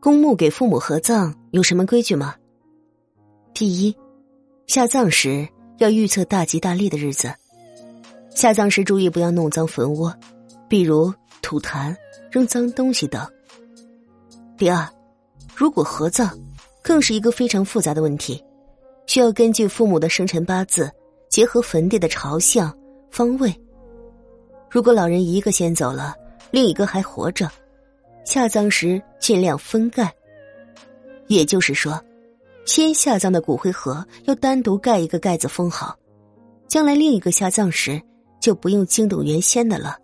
公墓给父母合葬有什么规矩吗？第一，下葬时要预测大吉大利的日子。下葬时注意不要弄脏坟窝，比如吐痰、扔脏东西等。第二，如果合葬，更是一个非常复杂的问题，需要根据父母的生辰八字，结合坟地的朝向、方位。如果老人一个先走了，另一个还活着。下葬时尽量封盖，也就是说，先下葬的骨灰盒要单独盖一个盖子封好，将来另一个下葬时就不用惊动原先的了。